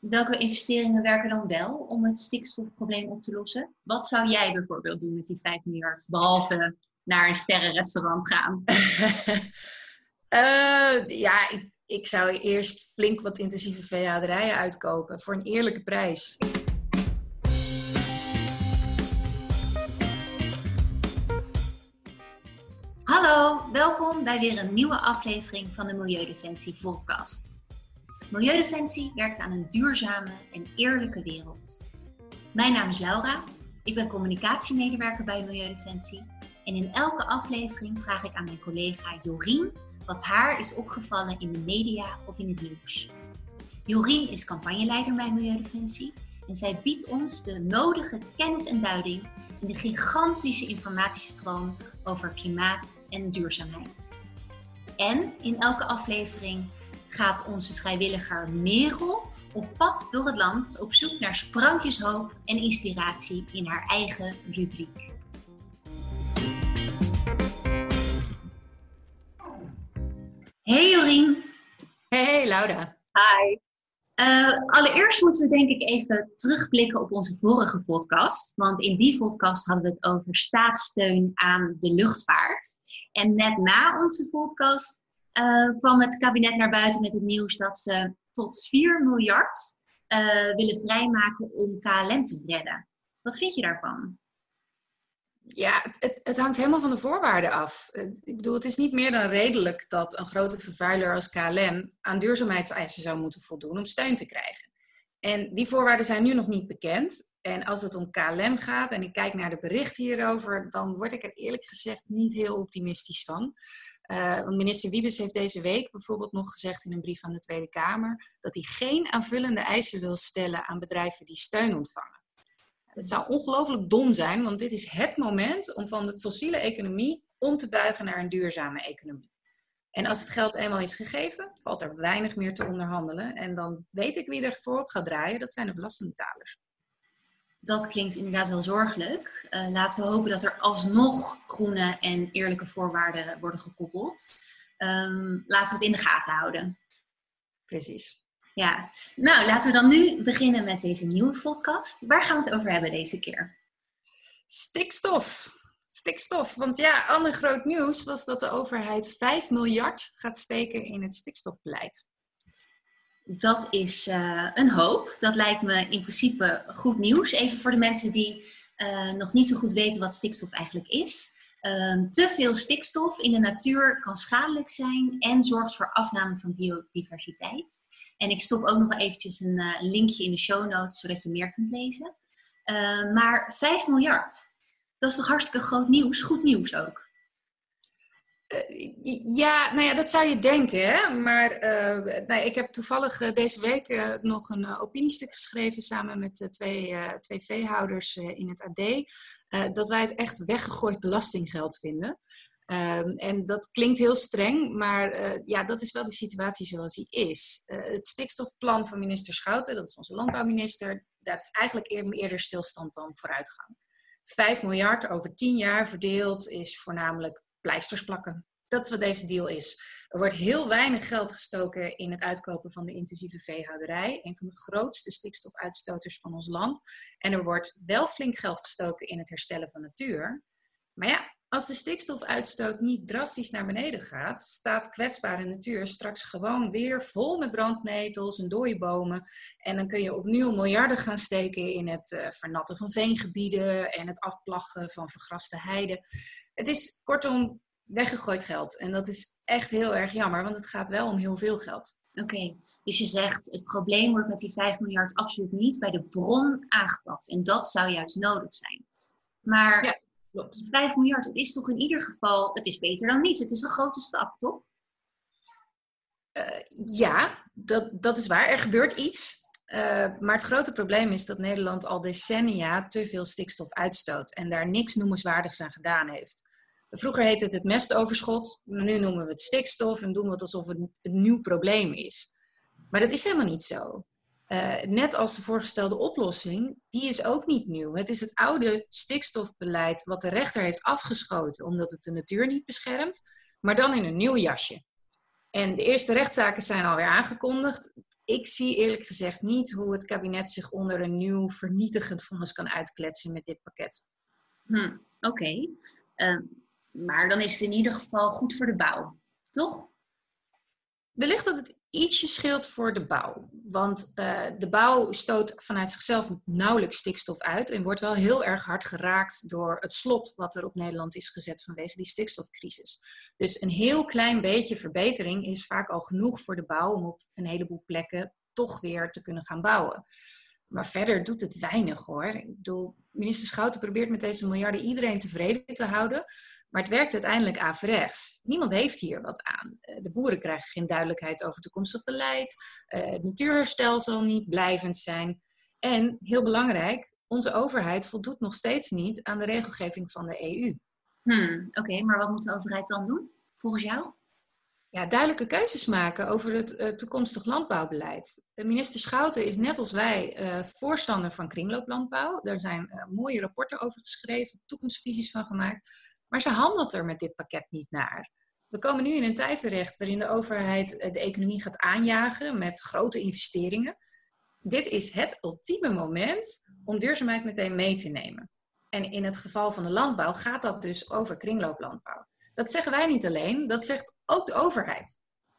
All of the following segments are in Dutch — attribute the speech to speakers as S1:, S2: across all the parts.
S1: welke investeringen werken dan wel om het stikstofprobleem op te lossen? Wat zou jij bijvoorbeeld doen met die 5 miljard, behalve naar een sterrenrestaurant gaan?
S2: uh, ja, ik, ik, zou eerst flink wat intensieve veehouderijen uitkopen voor een eerlijke prijs.
S1: Hallo, welkom bij weer een nieuwe aflevering van de Milieudefensie podcast. Milieudefensie werkt aan een duurzame en eerlijke wereld. Mijn naam is Laura, ik ben communicatiemedewerker bij Milieudefensie en in elke aflevering vraag ik aan mijn collega Jorien wat haar is opgevallen in de media of in het nieuws. Jorien is campagneleider bij Milieudefensie en zij biedt ons de nodige kennis en duiding in de gigantische informatiestroom over klimaat en duurzaamheid. En in elke aflevering gaat onze vrijwilliger Merel op pad door het land op zoek naar sprankjes hoop en inspiratie in haar eigen rubriek. Hey Jorien.
S2: Hey Laura.
S1: Hi. Uh, allereerst moeten we denk ik even terugblikken op onze vorige podcast. Want in die podcast hadden we het over staatssteun aan de luchtvaart. En net na onze podcast uh, kwam het kabinet naar buiten met het nieuws dat ze tot 4 miljard uh, willen vrijmaken om KLM te redden. Wat vind je daarvan?
S2: Ja, het, het, hangt helemaal van de voorwaarden af. Eh, ik bedoel, het is niet meer dan redelijk dat een grote vervuiler als KLM aan duurzaamheidseisen zou moeten voldoen om steun te krijgen. En die voorwaarden zijn nu nog niet bekend. En als het om KLM gaat en ik kijk naar de berichten hierover, dan word ik er eerlijk gezegd niet heel optimistisch van. Want minister Wiebes heeft deze week bijvoorbeeld nog gezegd in een brief aan de Tweede Kamer dat hij geen aanvullende eisen wil stellen aan bedrijven die steun ontvangen. Het zou ongelooflijk dom zijn, want dit is het moment om van de fossiele economie om te buigen naar een duurzame economie. En als het geld eenmaal is gegeven, valt er weinig meer te onderhandelen. En dan weet ik wie er voor op gaat draaien, dat zijn de belastingbetalers.
S1: Dat klinkt inderdaad wel zorgelijk. Uh, laten we hopen dat er alsnog groene en eerlijke voorwaarden worden gekoppeld. Um, laten we het in de gaten houden.
S2: Precies.
S1: Ja, nou laten we dan nu beginnen met deze nieuwe podcast. Waar gaan we het over hebben deze keer?
S2: Stikstof. Stikstof. Want ja, ander groot nieuws was dat de overheid 5 miljard gaat steken in het stikstofbeleid.
S1: Dat is uh, een hoop. Dat lijkt me in principe goed nieuws. Even voor de mensen die uh, nog niet zo goed weten wat stikstof eigenlijk is. Um, te veel stikstof in de natuur kan schadelijk zijn en zorgt voor afname van biodiversiteit. En ik stop ook nog eventjes een uh, linkje in de show notes, zodat je meer kunt lezen. Uh, maar 5 miljard, dat is toch hartstikke groot nieuws? Goed nieuws ook.
S2: Uh, ja, nou ja, dat zou je denken. Hè? Maar uh, nou, ik heb toevallig uh, deze week nog een opiniestuk geschreven samen met twee, twee veehouders in het AD. dat wij het echt weggegooid belastinggeld vinden. Ehm, en dat klinkt heel streng, maar ja, dat is wel de situatie zoals die is. het stikstofplan van minister Schouten, dat is onze landbouwminister, dat is eigenlijk eerder stilstand dan vooruitgang. 5 miljard over 10 jaar verdeeld is voornamelijk pleisters plakken. Dat is wat deze deal is. Er wordt heel weinig geld gestoken in het uitkopen van de intensieve veehouderij, een van de grootste stikstofuitstoters van ons land. En er wordt wel flink geld gestoken in het herstellen van natuur. Maar ja, als de stikstofuitstoot niet drastisch naar beneden gaat, staat kwetsbare natuur straks gewoon weer vol met brandnetels en dode bomen. En dan kun je opnieuw miljarden gaan steken in het uh, vernatten van veengebieden en het afplaggen van vergraste heiden. Het is kortom weggegooid geld. En dat is echt heel erg jammer, want het gaat wel om heel veel geld.
S1: Oké, dus je zegt het probleem wordt met die 5 miljard absoluut niet bij de bron aangepakt. En dat zou juist nodig zijn. Maar ja, klopt. 5 miljard, het is toch in ieder geval, het is beter dan niets. Het is een grote stap, toch?
S2: Uh, ja, dat, dat is waar. Er gebeurt iets. Uh, maar het grote probleem is dat Nederland al decennia te veel stikstof uitstoot en daar niks noemenswaardigs aan gedaan heeft. Vroeger heette het het mestoverschot, nu noemen we het stikstof en doen we het alsof het een nieuw probleem is. Maar dat is helemaal niet zo. Uh, net als de voorgestelde oplossing, die is ook niet nieuw. Het is het oude stikstofbeleid wat de rechter heeft afgeschoten omdat het de natuur niet beschermt, maar dan in een nieuw jasje. En de eerste rechtszaken zijn alweer aangekondigd ik zie eerlijk gezegd niet hoe het kabinet zich onder een nieuw vernietigend vonnis kan uitkletsen met dit pakket.
S1: Hm, Oké, ehm, maar dan is het in ieder geval goed voor de bouw, toch?
S2: Wellicht dat het ietsje scheelt voor de bouw. Want uh, de bouw stoot vanuit zichzelf nauwelijks stikstof uit en wordt wel heel erg hard geraakt door het slot wat er op Nederland is gezet vanwege die stikstofcrisis. Dus een heel klein beetje verbetering is vaak al genoeg voor de bouw om op een heleboel plekken toch weer te kunnen gaan bouwen. Maar verder doet het weinig hoor. Ik bedoel, minister Schouten probeert met deze miljarden iedereen tevreden te houden. Maar het werkt uiteindelijk averechts. Niemand heeft hier wat aan. Eh, de boeren krijgen geen duidelijkheid over toekomstig beleid. Eh, het natuurherstel zal niet blijvend zijn. En, heel belangrijk, onze overheid voldoet nog steeds niet aan de regelgeving van de EU.
S1: Hmm, Oké, maar wat moet de overheid dan doen, volgens jou?
S2: Ja, duidelijke keuzes maken over het uh, toekomstig landbouwbeleid. De minister Schouten is net als wij uh, voorstander van kringlooplandbouw. Daar zijn uh, mooie rapporten over geschreven, toekomstvisies van gemaakt. Maar ze handelt er met dit pakket niet naar. We komen nu in een tijd terecht waarin de overheid de economie gaat aanjagen met grote investeringen. Dit is het ultieme moment om duurzaamheid meteen mee te nemen. En in het geval van de landbouw gaat dat dus over kringlooplandbouw. Dat zeggen wij niet alleen, dat zegt ook de overheid.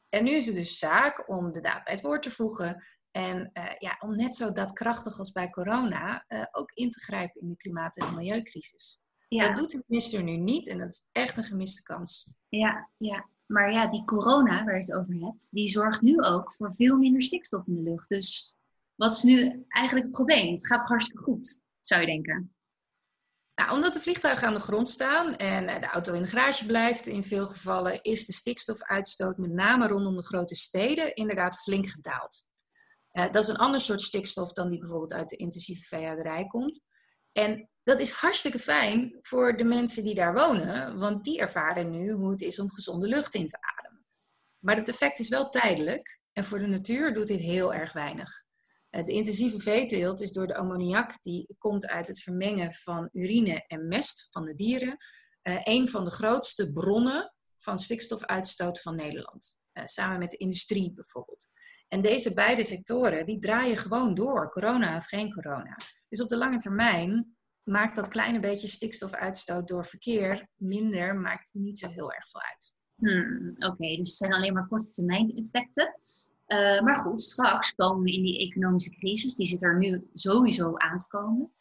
S2: En nu is het dus zaak om de daad bij het woord te voegen en uh, ja, om net zo daadkrachtig als bij corona uh, ook in te grijpen in de klimaat- en milieucrisis. Ja. Dat doet de minister nu niet en dat is echt een gemiste kans.
S1: Ja, ja, maar ja, die corona waar je het over hebt, die zorgt nu ook voor veel minder stikstof in de lucht. Dus wat is nu eigenlijk het probleem? Het gaat toch hartstikke goed, zou je denken?
S2: Nou, omdat de vliegtuigen aan de grond staan en de auto in de garage blijft in veel gevallen, is de stikstofuitstoot met name rondom de grote steden inderdaad flink gedaald. Uh, dat is een ander soort stikstof dan die bijvoorbeeld uit de intensieve veehouderij komt. En dat is hartstikke fijn voor de mensen die daar wonen, want die ervaren nu hoe het is om gezonde lucht in te ademen. Maar het effect is wel tijdelijk en voor de natuur doet dit heel erg weinig. Eh, de intensieve veeteelt is door de ammoniak die komt uit het vermengen van urine en mest van de dieren eh, een van de grootste bronnen van stikstofuitstoot van Nederland. Eh, samen met de industrie bijvoorbeeld. En deze beide sectoren die draaien gewoon door, corona of geen corona. Dus op de lange termijn maakt dat kleine beetje stikstofuitstoot door verkeer minder, maakt niet zo heel erg veel uit.
S1: Hmm, Oké, dus het zijn alleen maar korte termijn effecten. Uh, maar goed, straks komen we in die economische crisis, die zit er nu sowieso aan te komen.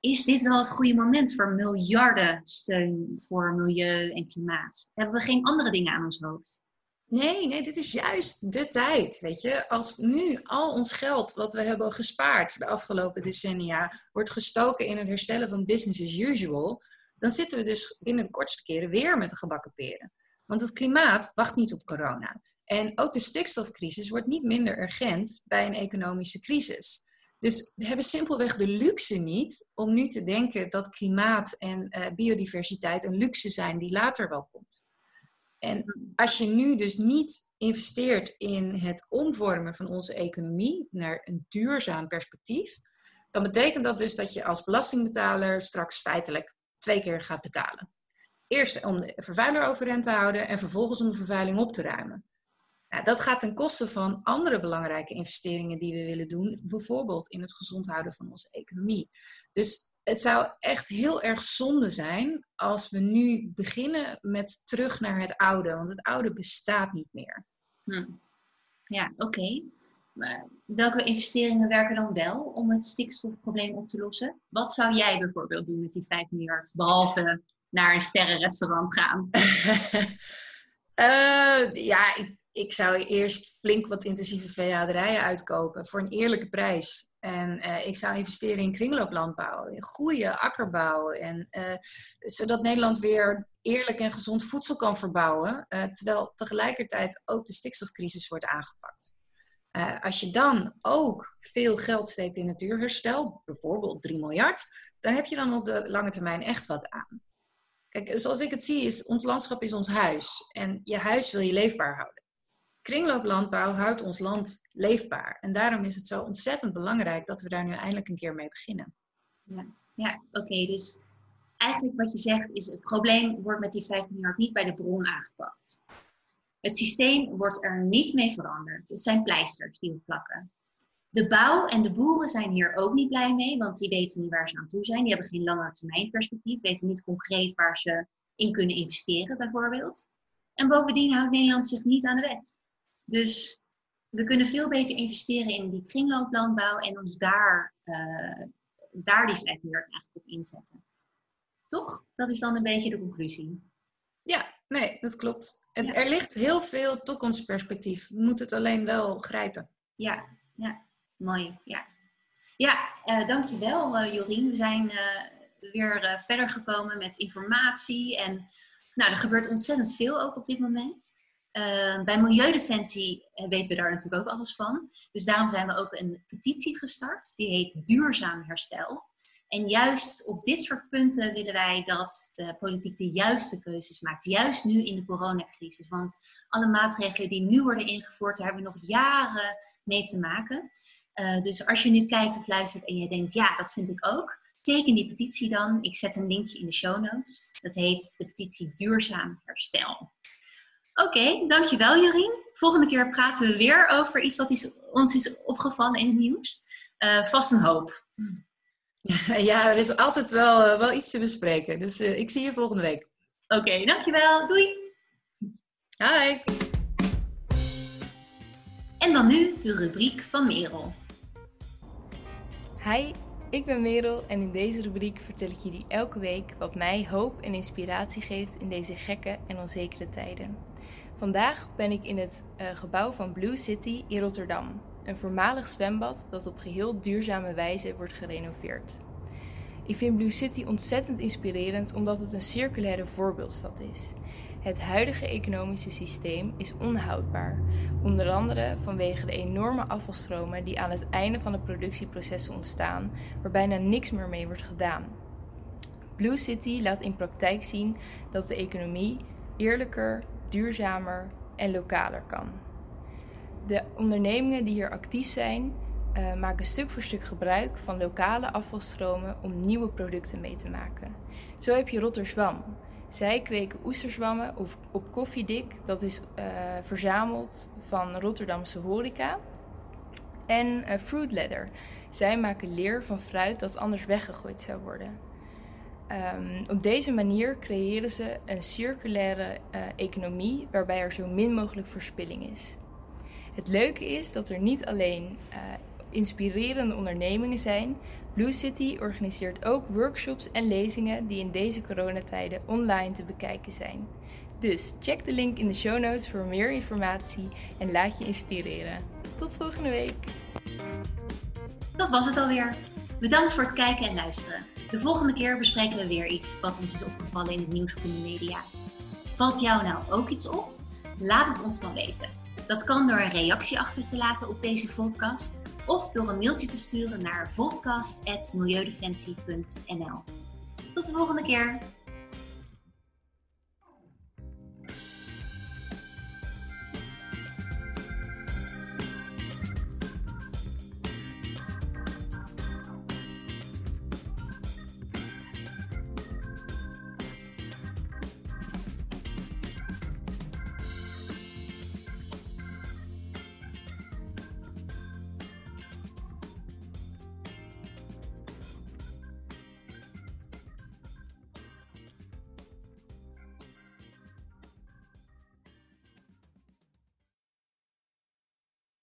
S1: Is dit wel het goede moment voor miljarden steun voor milieu en klimaat? Hebben we geen andere dingen aan ons hoofd?
S2: Nee, nee, dit is juist de tijd. Weet je, als nu al ons geld wat we hebben gespaard de afgelopen decennia wordt gestoken in het herstellen van business as usual, dan zitten we dus binnen de kortste keren weer met de gebakken peren. Want het klimaat wacht niet op corona. En ook de stikstofcrisis wordt niet minder urgent bij een economische crisis. Dus we hebben simpelweg de luxe niet om nu te denken dat klimaat en uh, biodiversiteit een luxe zijn die later wel komt. En als je nu dus niet investeert in het omvormen van onze economie naar een duurzaam perspectief, dan betekent dat dus dat je als belastingbetaler straks feitelijk twee keer gaat betalen. Eerst om de vervuiler overeind te houden en vervolgens om de vervuiling op te ruimen. Nou, dat gaat ten koste van andere belangrijke investeringen die we willen doen, bijvoorbeeld in het gezond houden van onze economie. Dus het zou echt heel erg zonde zijn als we nu beginnen met terug naar het oude, want het oude bestaat niet meer.
S1: Hm. Ja, oké. Maar welke investeringen werken dan wel om het stikstofprobleem op te lossen? Wat zou jij bijvoorbeeld doen met die 5 miljard, behalve naar een sterrenrestaurant gaan?
S2: uh, ja, ik, ik, zou eerst flink wat intensieve veehouderijen uitkopen voor een eerlijke prijs. En uh, ik zou investeren in kringlooplandbouw, in goede akkerbouw. En, uh, zodat Nederland weer eerlijk en gezond voedsel kan verbouwen. Uh, terwijl tegelijkertijd ook de stikstofcrisis wordt aangepakt. als je dan ook veel geld steekt in natuurherstel, bijvoorbeeld 3 miljard, dan heb je dan op de lange termijn echt wat aan. Kijk, zoals ik het zie, is ons landschap is ons huis. En je huis wil je leefbaar houden kringlooplandbouw houdt ons land leefbaar. En daarom is het zo ontzettend belangrijk dat we daar nu eindelijk een keer mee beginnen.
S1: Ja, ja oké. dus eigenlijk wat je zegt is het probleem wordt met die 5 miljard niet bij de bron aangepakt. Het systeem wordt er niet mee veranderd. Het zijn pleisters die we plakken. De bouw en de boeren zijn hier ook niet blij mee, want die weten niet waar ze aan toe zijn. Die hebben geen lange termijn perspectief, weten niet concreet waar ze in kunnen investeren, bijvoorbeeld. En bovendien houdt Nederland zich niet aan de wet. Dus we kunnen veel beter investeren in die kringlooplandbouw en ons daar, uh, daar die 5 miljard eigenlijk op inzetten. Toch? Dat is dan een beetje de conclusie.
S2: Ja, nee, dat klopt. En er ligt heel veel toekomstperspectief. We moeten het alleen wel grijpen.
S1: Ja, ja. mooi. Ja, ja uh, dankjewel uh, Jorien. We zijn weer verder gekomen met informatie. En nou, er gebeurt ontzettend veel ook op dit moment. Uh, bij Milieudefensie weten we daar natuurlijk ook alles van. Dus daarom zijn we ook een petitie gestart. Die heet Duurzaam Herstel. En juist op dit soort punten willen wij dat de politiek de juiste keuzes maakt. Juist nu in de coronacrisis. Want alle maatregelen die nu worden ingevoerd, daar hebben we nog jaren mee te maken. Uh, dus als je nu kijkt of luistert en je denkt, ja, dat vind ik ook. Teken die petitie dan. Ik zet een linkje in de show notes. Dat heet de petitie Duurzaam Herstel. Oké, dankjewel Jorien. Volgende keer praten we weer over iets wat is, ons is opgevallen in het nieuws. Uh, vast een hoop.
S2: Ja, er is altijd wel, uh, wel iets te bespreken. Dus uh, ik zie je volgende week.
S1: Oké, okay, dankjewel. Doei.
S2: Hi.
S1: En dan nu de rubriek van Merel.
S3: Hi, ik ben Merel en in deze rubriek vertel ik jullie elke week wat mij hoop en inspiratie geeft in deze gekke en onzekere tijden. Vandaag ben ik in het uh, gebouw van Blue City in Rotterdam, een voormalig zwembad dat op geheel duurzame wijze wordt gerenoveerd. Ik vind Blue City ontzettend inspirerend omdat het een circulaire voorbeeldstad is. Het huidige economische systeem is onhoudbaar, onder andere vanwege de enorme afvalstromen die aan het einde van de productieprocessen ontstaan, waar bijna niks meer mee wordt gedaan. Blue City laat in praktijk zien dat de economie eerlijker, duurzamer en lokaler kan. De ondernemingen die hier actief zijn, uh, maken stuk voor stuk gebruik van lokale afvalstromen om nieuwe producten mee te maken. Zo heb je Rotterzwam. Zij kweken oesterzwammen op koffiedik, dat is uh, verzameld van Rotterdamse horeca. En uh, Fruit Leather. Zij maken leer van fruit dat anders weggegooid zou worden. Um, op deze manier creëren ze een circulaire uh, economie waarbij er zo min mogelijk verspilling is. Het leuke is dat er niet alleen uh, inspirerende ondernemingen zijn. Blue City organiseert ook workshops en lezingen die in deze coronatijden online te bekijken zijn. Dus check de link in de show notes voor meer informatie en laat je inspireren. Tot volgende week.
S1: Dat was het alweer. Bedankt voor het kijken en luisteren. De volgende keer bespreken we weer iets wat ons is opgevallen in het nieuws of in de media. Valt jou nou ook iets op? Laat het ons dan weten. Dat kan door een reactie achter te laten op deze podcast of door een mailtje te sturen naar podcast.milieudefensie.nl. Tot de volgende keer!